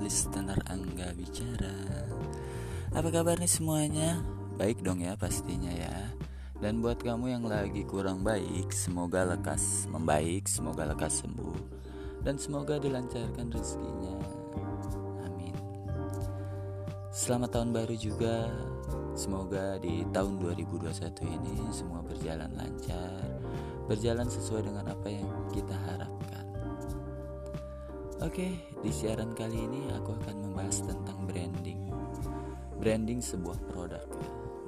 listener Angga Bicara. Apa kabar nih semuanya? Baik dong ya pastinya ya. Dan buat kamu yang lagi kurang baik Semoga lekas membaik Semoga lekas sembuh Dan semoga dilancarkan rezekinya. Amin. Selamat tahun baru juga. Semoga di tahun 2021 ini Semua berjalan lancar Berjalan sesuai dengan apa yang kita harapkan Oke, di siaran kali ini aku akan membahas tentang branding. Branding sebuah produk.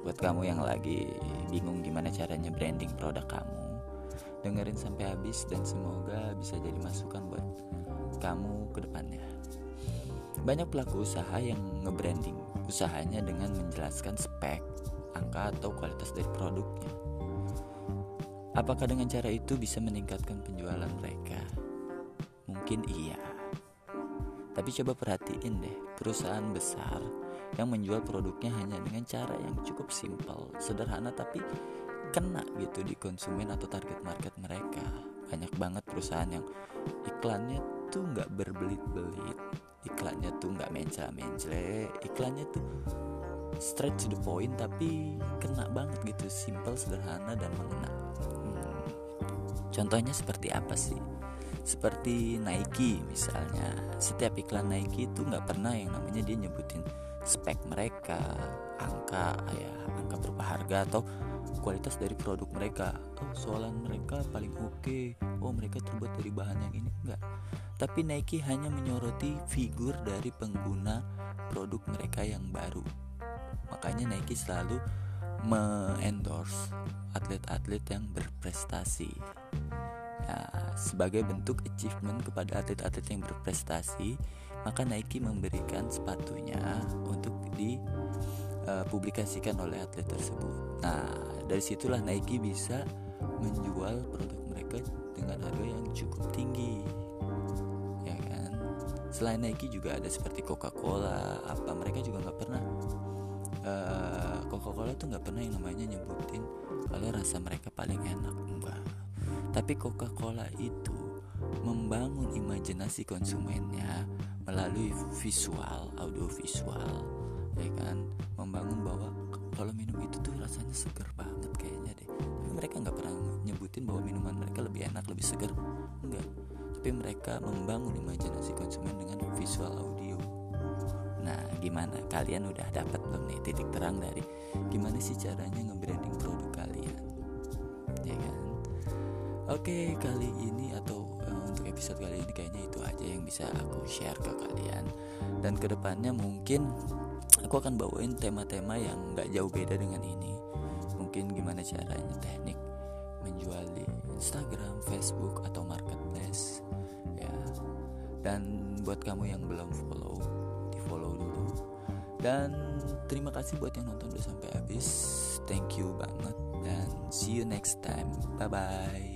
Buat kamu yang lagi bingung gimana caranya branding produk kamu, dengerin sampai habis dan semoga bisa jadi masukan buat kamu ke depannya. Banyak pelaku usaha yang nge-branding usahanya dengan menjelaskan spek, angka atau kualitas dari produknya. Apakah dengan cara itu bisa meningkatkan penjualan mereka? Mungkin iya. Tapi coba perhatiin deh, perusahaan besar yang menjual produknya hanya dengan cara yang cukup simpel, sederhana tapi kena gitu di konsumen atau target market mereka. Banyak banget perusahaan yang iklannya tuh nggak berbelit-belit, iklannya tuh nggak mencela-mencela, iklannya tuh straight to the point tapi kena banget gitu, simple, sederhana dan mengena. Hmm. Contohnya seperti apa sih? Seperti Nike misalnya. Setiap iklan Nike itu nggak pernah yang namanya dia nyebutin spek mereka angka ya angka berupa harga atau kualitas dari produk mereka. Oh soalan mereka paling oke. Okay. oh mereka terbuat dari bahan yang ini. Enggak tapi Nike hanya menyoroti figur dari pengguna produk mereka yang baru. Makanya Nike selalu me-endorse atlet-atlet yang berprestasi sebagai bentuk achievement kepada atlet-atlet yang berprestasi, maka Nike memberikan sepatunya untuk dipublikasikan oleh atlet tersebut. Nah, dari situlah Nike bisa menjual produk mereka dengan harga yang cukup tinggi. Ya kan? Selain Nike juga ada seperti Coca-Cola, apa mereka juga nggak pernah uh, Coca-Cola tuh nggak pernah yang namanya nyebutin kalau rasa mereka paling enak enggak tapi Coca-Cola itu membangun imajinasi konsumennya melalui visual, audio visual, ya kan, membangun bahwa kalau minum itu tuh rasanya seger banget kayaknya deh. Tapi mereka nggak pernah nyebutin bahwa minuman mereka lebih enak, lebih seger, enggak. Tapi mereka membangun imajinasi konsumen dengan visual audio. Nah, gimana? Kalian udah dapat belum nih titik terang dari gimana sih caranya nge-branding produk Oke kali ini atau uh, untuk episode kali ini kayaknya itu aja yang bisa aku share ke kalian. Dan ke depannya mungkin aku akan bawain tema-tema yang nggak jauh beda dengan ini. Mungkin gimana caranya teknik menjual di Instagram, Facebook atau marketplace ya. Dan buat kamu yang belum follow di follow dulu. Dan terima kasih buat yang nonton udah sampai habis. Thank you banget dan see you next time. Bye bye.